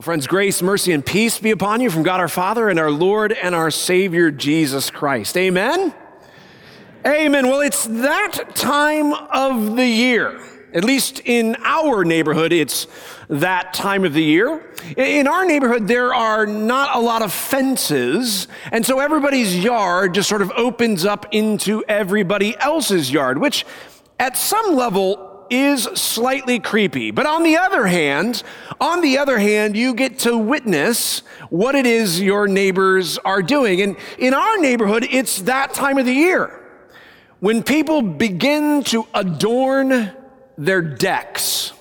Well, friends, grace, mercy, and peace be upon you from God our Father and our Lord and our Savior Jesus Christ. Amen? Amen. Well, it's that time of the year. At least in our neighborhood, it's that time of the year. In our neighborhood, there are not a lot of fences, and so everybody's yard just sort of opens up into everybody else's yard, which at some level is slightly creepy. But on the other hand, on the other hand, you get to witness what it is your neighbors are doing. And in our neighborhood, it's that time of the year when people begin to adorn their decks.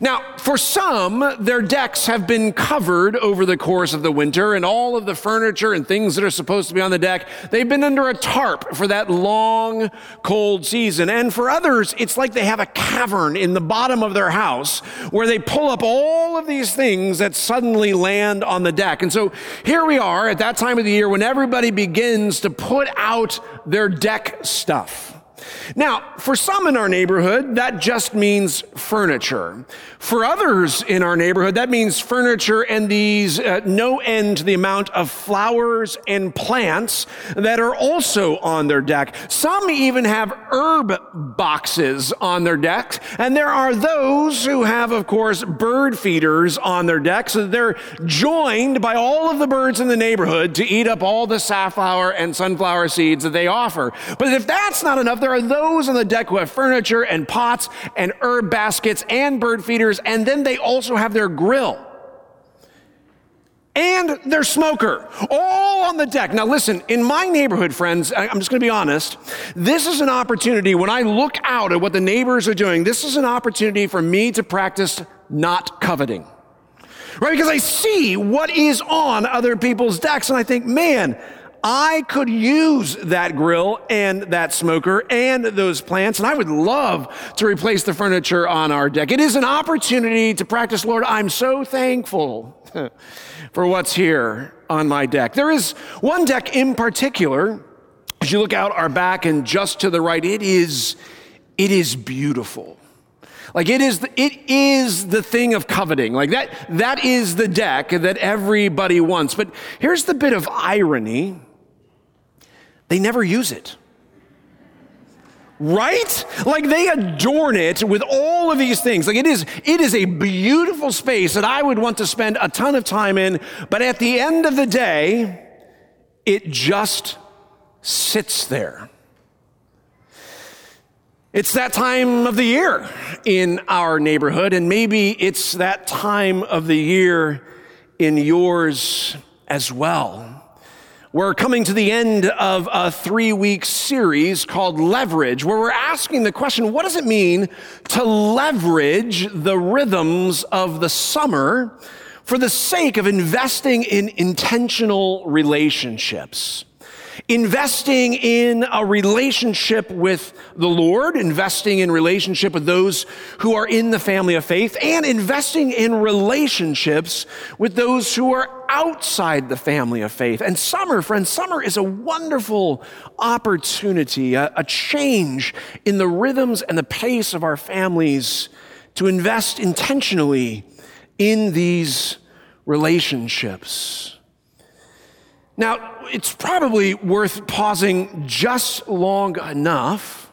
Now, for some, their decks have been covered over the course of the winter, and all of the furniture and things that are supposed to be on the deck, they've been under a tarp for that long, cold season. And for others, it's like they have a cavern in the bottom of their house where they pull up all of these things that suddenly land on the deck. And so here we are at that time of the year when everybody begins to put out their deck stuff. Now, for some in our neighborhood, that just means furniture. For others in our neighborhood, that means furniture and these uh, no end to the amount of flowers and plants that are also on their deck. Some even have herb boxes on their decks, and there are those who have, of course, bird feeders on their decks. So they're joined by all of the birds in the neighborhood to eat up all the safflower and sunflower seeds that they offer. But if that's not enough, there are those on the deck who have furniture and pots and herb baskets and bird feeders, and then they also have their grill and their smoker, all on the deck. Now, listen, in my neighborhood, friends, I'm just going to be honest. This is an opportunity when I look out at what the neighbors are doing, this is an opportunity for me to practice not coveting. Right? Because I see what is on other people's decks, and I think, man, I could use that grill and that smoker and those plants, and I would love to replace the furniture on our deck. It is an opportunity to practice, Lord, I'm so thankful for what's here on my deck. There is one deck in particular, as you look out our back and just to the right, it is, it is beautiful. Like it is, the, it is the thing of coveting. Like that, that is the deck that everybody wants. But here's the bit of irony they never use it. Right? Like they adorn it with all of these things. Like it is, it is a beautiful space that I would want to spend a ton of time in, but at the end of the day, it just sits there. It's that time of the year in our neighborhood, and maybe it's that time of the year in yours as well. We're coming to the end of a three week series called Leverage, where we're asking the question what does it mean to leverage the rhythms of the summer for the sake of investing in intentional relationships? Investing in a relationship with the Lord, investing in relationship with those who are in the family of faith, and investing in relationships with those who are outside the family of faith. And summer, friends, summer is a wonderful opportunity, a, a change in the rhythms and the pace of our families to invest intentionally in these relationships. Now, it's probably worth pausing just long enough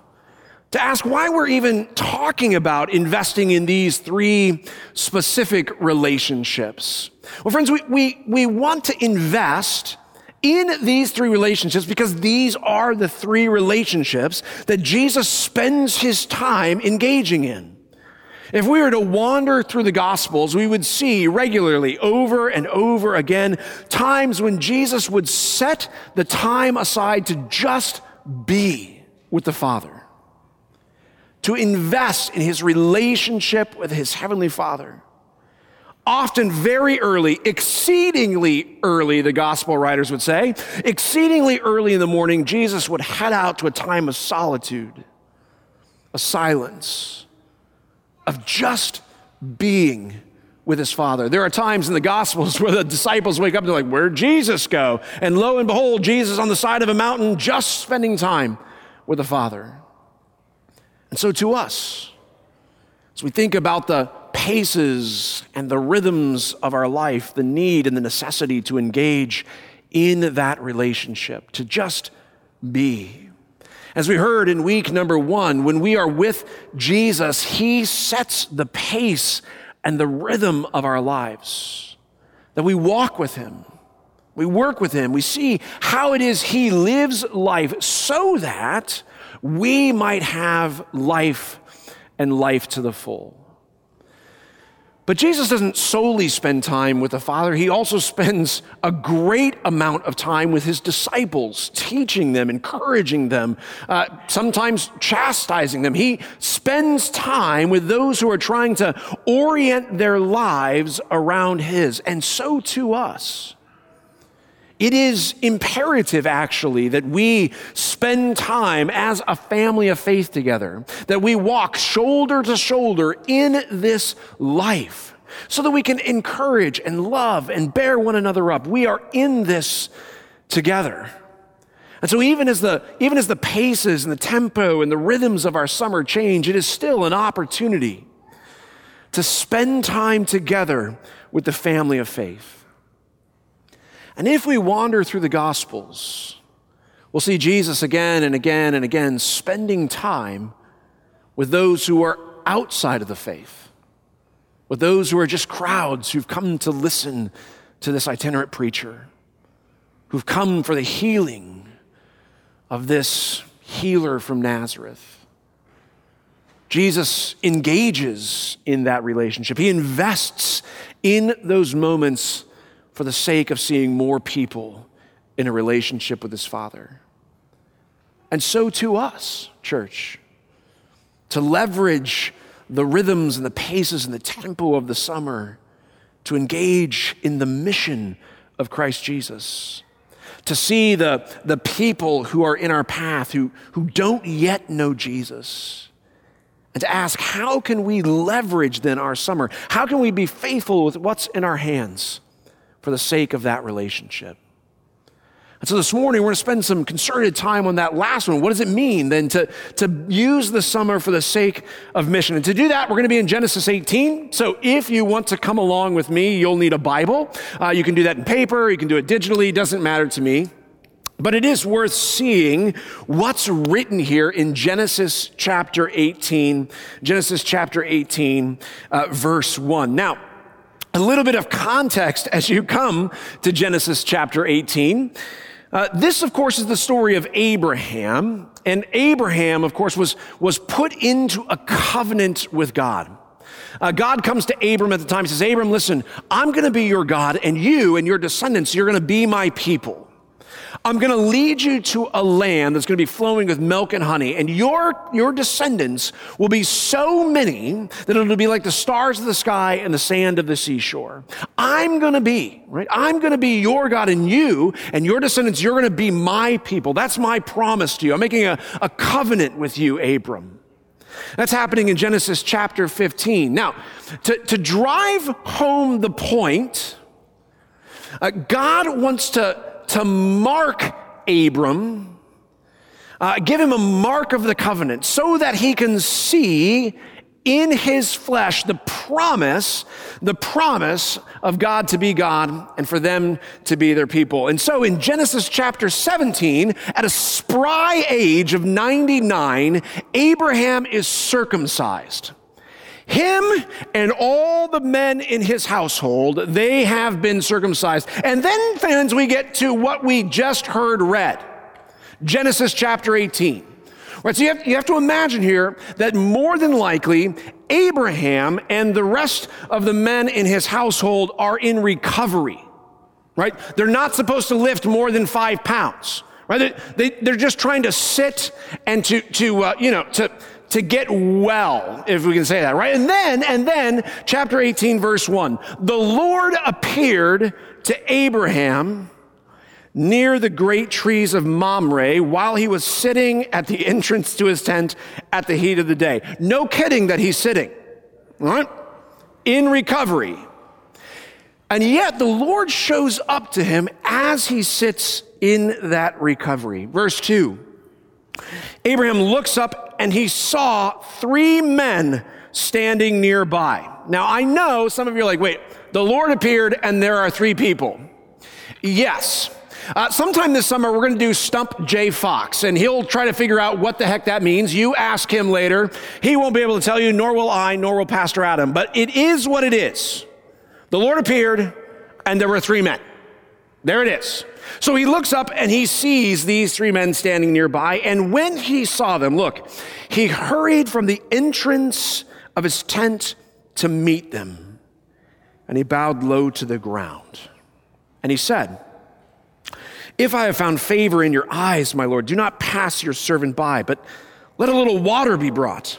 to ask why we're even talking about investing in these three specific relationships. Well, friends, we, we, we want to invest in these three relationships because these are the three relationships that Jesus spends his time engaging in. If we were to wander through the Gospels, we would see regularly, over and over again, times when Jesus would set the time aside to just be with the Father, to invest in his relationship with his Heavenly Father. Often very early, exceedingly early, the gospel writers would say, exceedingly early in the morning, Jesus would head out to a time of solitude, a silence of just being with his father. There are times in the Gospels where the disciples wake up and they're like, Where'd Jesus go? And lo and behold, Jesus on the side of a mountain just spending time with the Father. And so to us, as we think about the paces and the rhythms of our life, the need and the necessity to engage in that relationship, to just be. As we heard in week number one, when we are with Jesus, He sets the pace and the rhythm of our lives. That we walk with Him, we work with Him, we see how it is He lives life so that we might have life and life to the full. But Jesus doesn't solely spend time with the Father. He also spends a great amount of time with his disciples, teaching them, encouraging them, uh, sometimes chastising them. He spends time with those who are trying to orient their lives around his, and so to us. It is imperative, actually, that we spend time as a family of faith together, that we walk shoulder to shoulder in this life so that we can encourage and love and bear one another up. We are in this together. And so even as the even as the paces and the tempo and the rhythms of our summer change, it is still an opportunity to spend time together with the family of faith. And if we wander through the Gospels, we'll see Jesus again and again and again spending time with those who are outside of the faith, with those who are just crowds who've come to listen to this itinerant preacher, who've come for the healing of this healer from Nazareth. Jesus engages in that relationship. He invests in those moments for the sake of seeing more people in a relationship with his Father. And so to us, church, to leverage the rhythms and the paces and the tempo of the summer to engage in the mission of Christ Jesus. To see the, the people who are in our path who, who don't yet know Jesus. And to ask, how can we leverage then our summer? How can we be faithful with what's in our hands? For the sake of that relationship. And so this morning, we're going to spend some concerted time on that last one. What does it mean then to, to use the summer for the sake of mission? And to do that, we're going to be in Genesis 18. So if you want to come along with me, you'll need a Bible. Uh, you can do that in paper, you can do it digitally, it doesn't matter to me. But it is worth seeing what's written here in Genesis chapter 18, Genesis chapter 18, uh, verse 1. Now, a little bit of context as you come to Genesis chapter 18. Uh, this, of course, is the story of Abraham. And Abraham, of course, was, was put into a covenant with God. Uh, God comes to Abram at the time. He says, Abram, listen, I'm going to be your God, and you and your descendants, you're going to be my people. I'm going to lead you to a land that's going to be flowing with milk and honey, and your, your descendants will be so many that it'll be like the stars of the sky and the sand of the seashore. I'm going to be, right? I'm going to be your God, and you and your descendants, you're going to be my people. That's my promise to you. I'm making a, a covenant with you, Abram. That's happening in Genesis chapter 15. Now, to, to drive home the point, uh, God wants to to mark Abram, uh, give him a mark of the covenant so that he can see in his flesh the promise, the promise of God to be God and for them to be their people. And so in Genesis chapter 17, at a spry age of 99, Abraham is circumcised. Him and all the men in his household, they have been circumcised. And then, friends, we get to what we just heard read Genesis chapter 18. Right, so you have, you have to imagine here that more than likely, Abraham and the rest of the men in his household are in recovery. Right? They're not supposed to lift more than five pounds. Right? They, they, are just trying to sit and to, to uh, you know, to, to get well, if we can say that, right? And then, and then, chapter 18, verse 1. The Lord appeared to Abraham near the great trees of Mamre while he was sitting at the entrance to his tent at the heat of the day. No kidding that he's sitting, right? In recovery. And yet the Lord shows up to him as he sits in that recovery. Verse 2. Abraham looks up and he saw three men standing nearby. Now, I know some of you are like, wait, the Lord appeared and there are three people. Yes. Uh, sometime this summer, we're going to do Stump J. Fox, and he'll try to figure out what the heck that means. You ask him later. He won't be able to tell you, nor will I, nor will Pastor Adam. But it is what it is. The Lord appeared, and there were three men. There it is. So he looks up and he sees these three men standing nearby. And when he saw them, look, he hurried from the entrance of his tent to meet them. And he bowed low to the ground. And he said, If I have found favor in your eyes, my Lord, do not pass your servant by, but let a little water be brought.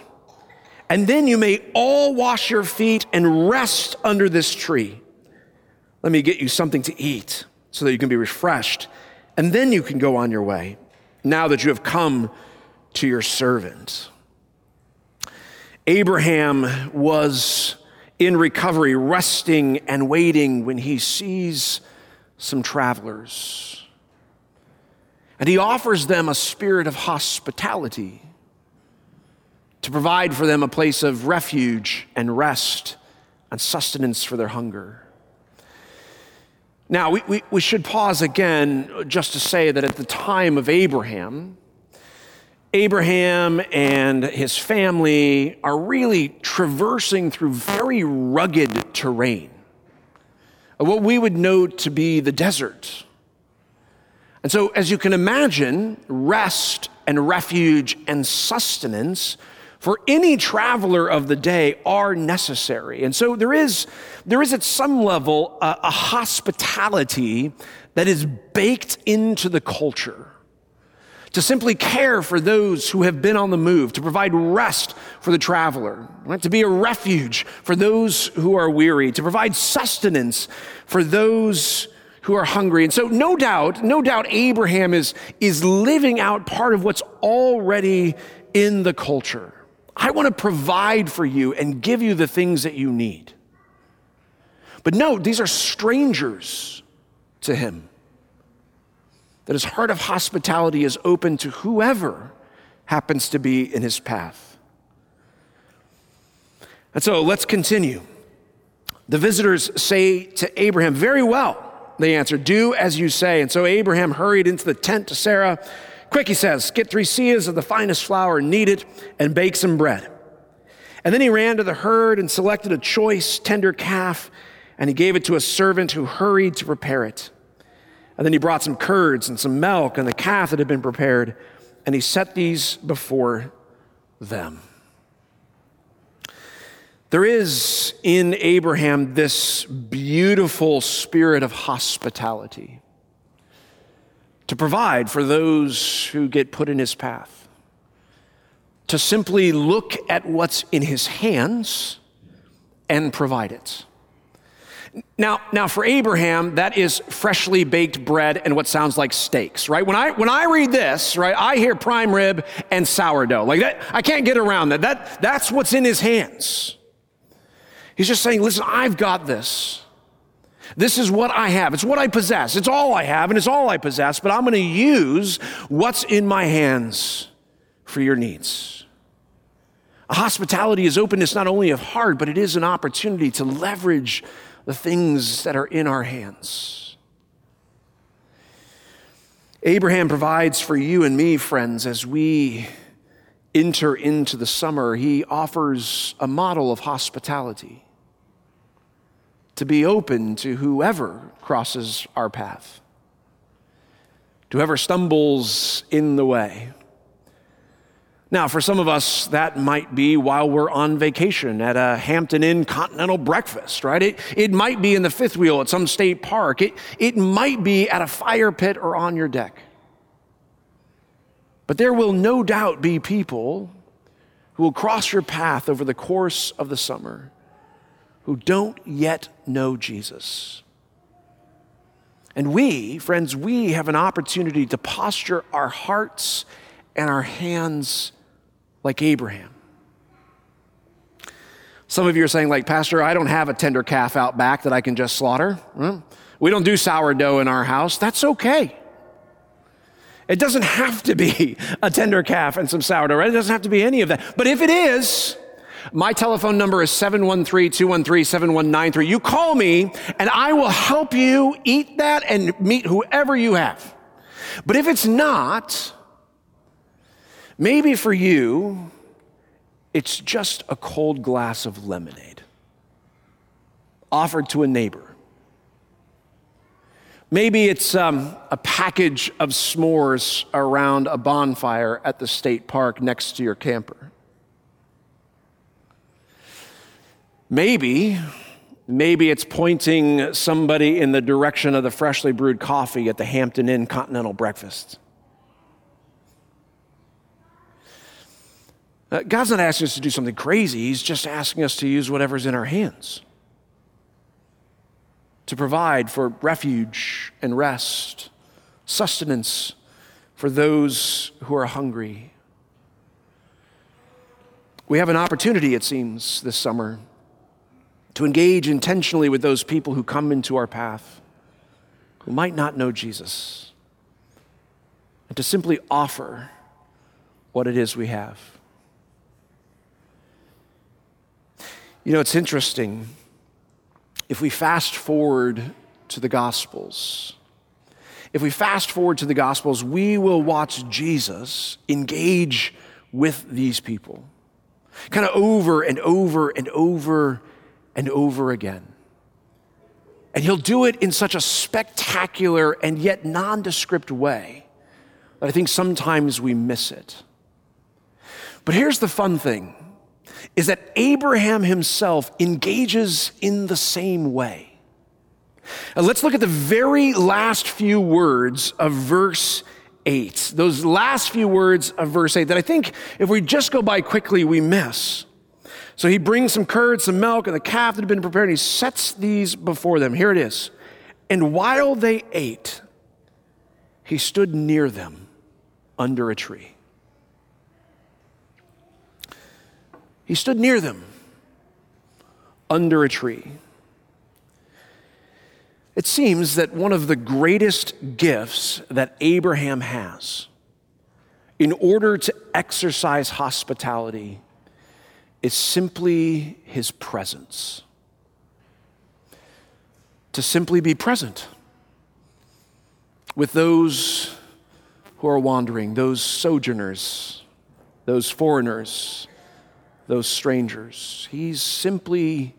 And then you may all wash your feet and rest under this tree. Let me get you something to eat so that you can be refreshed, and then you can go on your way, now that you have come to your servant. Abraham was in recovery, resting and waiting when he sees some travelers. And he offers them a spirit of hospitality to provide for them a place of refuge and rest and sustenance for their hunger. Now, we, we, we, should pause again just to say that at the time of Abraham, Abraham and his family are really traversing through very rugged terrain, what we would know to be the desert. And so, as you can imagine, rest and refuge and sustenance for any traveler of the day are necessary. And so there is, there is at some level a, a hospitality that is baked into the culture to simply care for those who have been on the move, to provide rest for the traveler, right? to be a refuge for those who are weary, to provide sustenance for those who are hungry. And so no doubt, no doubt Abraham is, is living out part of what's already in the culture. I want to provide for you and give you the things that you need. But no, these are strangers to him. That his heart of hospitality is open to whoever happens to be in his path. And so let's continue. The visitors say to Abraham, Very well. They answer, Do as you say. And so Abraham hurried into the tent to Sarah Quick, he says, get three seahs of the finest flour, knead it, and bake some bread. And then he ran to the herd and selected a choice, tender calf, and he gave it to a servant who hurried to prepare it. And then he brought some curds and some milk and the calf that had been prepared, and he set these before them. There is in Abraham this beautiful spirit of hospitality to provide for those who get put in his path, to simply look at what's in his hands and provide it. Now, now for Abraham, that is freshly baked bread and what sounds like steaks, right? When I when I read this, right, I hear prime rib and sourdough. Like that, I can't get around that. That that's what's in his hands. He's just saying, listen, I've got this. This is what I have. It's what I possess. It's all I have and it's all I possess, but I'm going to use what's in my hands for your needs. A hospitality is openness not only of heart, but it is an opportunity to leverage the things that are in our hands. Abraham provides for you and me, friends, as we enter into the summer. He offers a model of hospitality to be open to whoever crosses our path, to whoever stumbles in the way. Now, for some of us, that might be while we're on vacation at a Hampton Inn continental breakfast, right? It, it might be in the fifth wheel at some state park. It, it might be at a fire pit or on your deck. But there will no doubt be people who will cross your path over the course of the summer who don't yet know Jesus. And we, friends, we have an opportunity to posture our hearts and our hands like Abraham. Some of you are saying, like, Pastor, I don't have a tender calf out back that I can just slaughter. we don't do sourdough in our house. That's okay. It doesn't have to be a tender calf and some sourdough, right? It doesn't have to be any of that. But if it is, My telephone number is 713 213 7193. You call me and I will help you eat that and meet whoever you have. But if it's not, maybe for you, it's just a cold glass of lemonade offered to a neighbor. Maybe it's um, a package of s'mores around a bonfire at the state park next to your camper. Maybe, maybe it's pointing somebody in the direction of the freshly brewed coffee at the Hampton Inn Continental Breakfast. Uh, God's not asking us to do something crazy, He's just asking us to use whatever's in our hands to provide for refuge and rest, sustenance for those who are hungry. We have an opportunity, it seems, this summer to engage intentionally with those people who come into our path who might not know Jesus, and to simply offer what it is we have. You know, it's interesting if we fast forward to the Gospels, if we fast forward to the Gospels, we will watch Jesus engage with these people kind of over and over and over and over again. And he'll do it in such a spectacular and yet nondescript way that I think sometimes we miss it. But here's the fun thing is that Abraham himself engages in the same way. Let's look at the very last few words of verse 8. Those last few words of verse 8 that I think if we just go by quickly, we miss. So he brings some curds, some milk, and the calf that had been prepared, and he sets these before them. Here it is. And while they ate, he stood near them under a tree. He stood near them under a tree. It seems that one of the greatest gifts that Abraham has in order to exercise hospitality is simply his presence. To simply be present with those who are wandering, those sojourners, those foreigners, those strangers. He's simply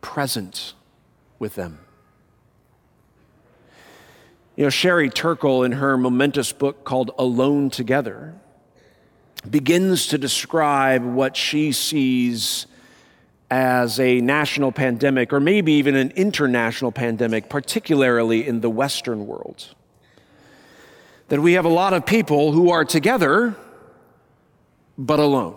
present with them. You know, Sherry Turkle, in her momentous book called Alone Together, begins to describe what she sees as a national pandemic, or maybe even an international pandemic, particularly in the Western world. That we have a lot of people who are together, but alone.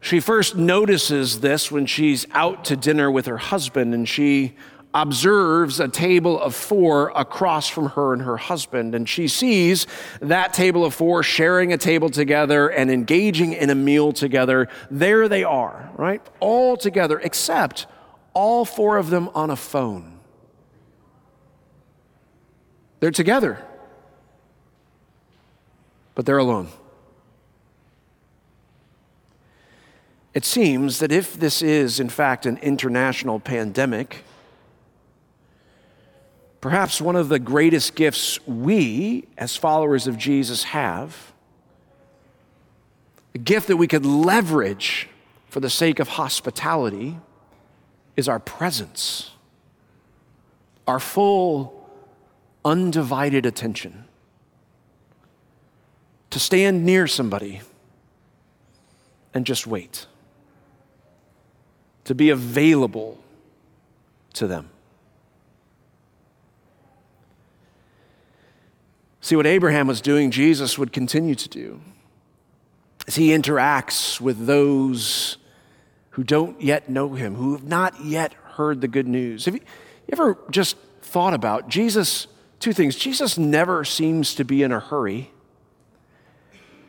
She first notices this when she's out to dinner with her husband and she observes a table of four across from her and her husband. And she sees that table of four sharing a table together and engaging in a meal together. There they are, right? All together, except all four of them on a phone. They're together, but they're alone. It seems that if this is, in fact, an international pandemic, perhaps one of the greatest gifts we, as followers of Jesus, have, a gift that we could leverage for the sake of hospitality, is our presence, our full, undivided attention. To stand near somebody and just wait to be available to them. See, what Abraham was doing, Jesus would continue to do as he interacts with those who don't yet know him, who have not yet heard the good news. Have you, ever just thought about Jesus? Two things. Jesus never seems to be in a hurry.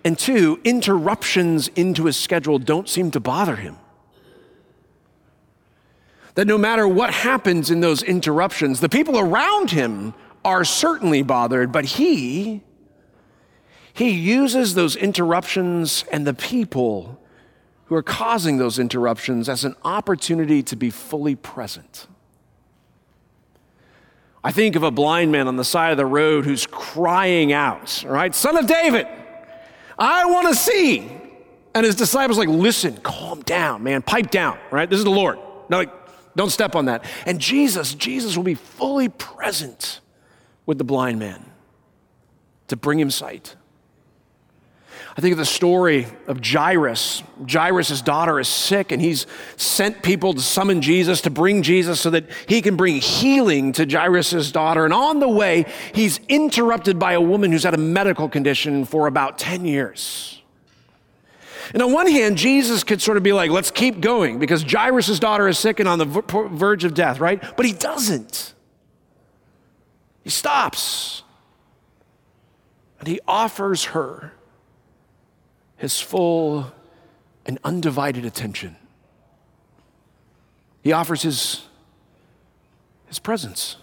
And two, interruptions into his schedule don't seem to bother him. That no matter what happens in those interruptions, the people around him are certainly bothered, but he, he uses those interruptions and the people who are causing those interruptions as an opportunity to be fully present. I think of a blind man on the side of the road who's crying out, right? Son of David, I want to see. And his disciples like, listen, calm down, man, pipe down, right? This is the Lord. No, like, don't step on that. And Jesus, Jesus will be fully present with the blind man to bring him sight. I think of the story of Jairus. Jairus' daughter is sick, and he's sent people to summon Jesus, to bring Jesus so that he can bring healing to Jairus' daughter. And on the way, he's interrupted by a woman who's had a medical condition for about 10 years. And on one hand, Jesus could sort of be like, let's keep going because Jairus' daughter is sick and on the verge of death, right? But he doesn't. He stops and he offers her his full and undivided attention. He offers his, his presence.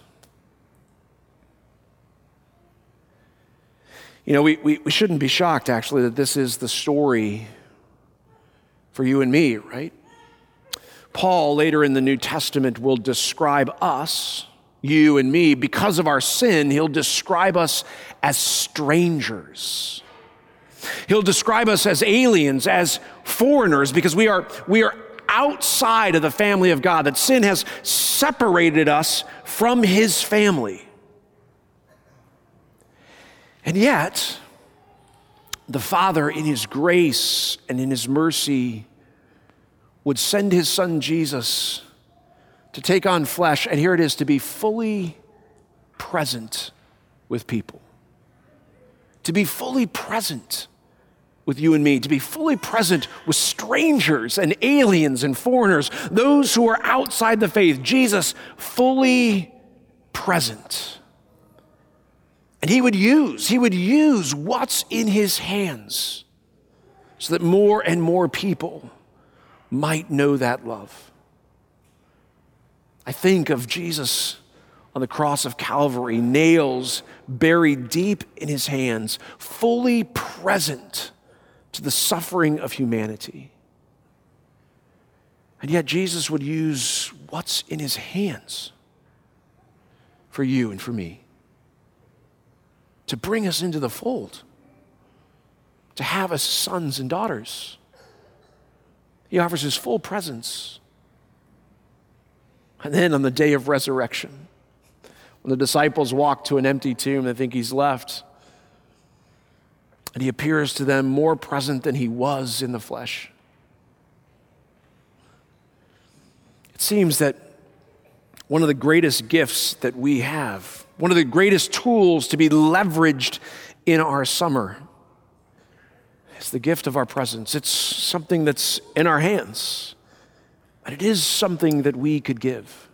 You know, we, we, we shouldn't be shocked, actually, that this is the story for you and me, right? Paul, later in the New Testament, will describe us, you and me, because of our sin, he'll describe us as strangers. He'll describe us as aliens, as foreigners, because we are, we are outside of the family of God, that sin has separated us from his family. And yet, the Father, in his grace and in his mercy, would send his son Jesus to take on flesh, and here it is to be fully present with people. To be fully present with you and me, to be fully present with strangers and aliens and foreigners, those who are outside the faith. Jesus, fully present. And he would use, he would use what's in his hands so that more and more people might know that love. I think of Jesus on the cross of Calvary, nails buried deep in his hands, fully present to the suffering of humanity. And yet, Jesus would use what's in his hands for you and for me to bring us into the fold, to have us sons and daughters. He offers his full presence. And then on the day of resurrection, when the disciples walk to an empty tomb, they think he's left. And he appears to them more present than he was in the flesh. It seems that one of the greatest gifts that we have, one of the greatest tools to be leveraged in our summer, is the gift of our presence. It's something that's in our hands, and it is something that we could give.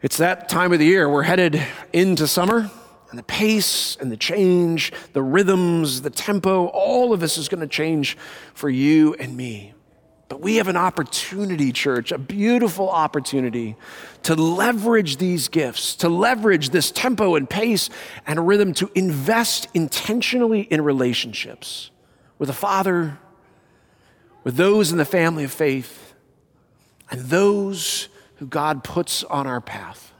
It's that time of the year. We're headed into summer and the pace and the change, the rhythms, the tempo, all of this is going to change for you and me. But we have an opportunity, church, a beautiful opportunity to leverage these gifts, to leverage this tempo and pace and rhythm to invest intentionally in relationships with the Father, with those in the family of faith, and those who God puts on our path.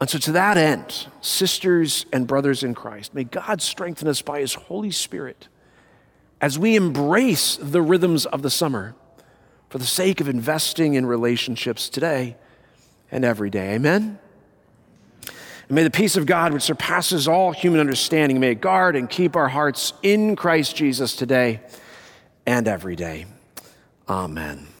And so, to that end, sisters and brothers in Christ, may God strengthen us by His Holy Spirit as we embrace the rhythms of the summer for the sake of investing in relationships today and every day. Amen? And may the peace of God, which surpasses all human understanding, may guard and keep our hearts in Christ Jesus today and every day. Amen.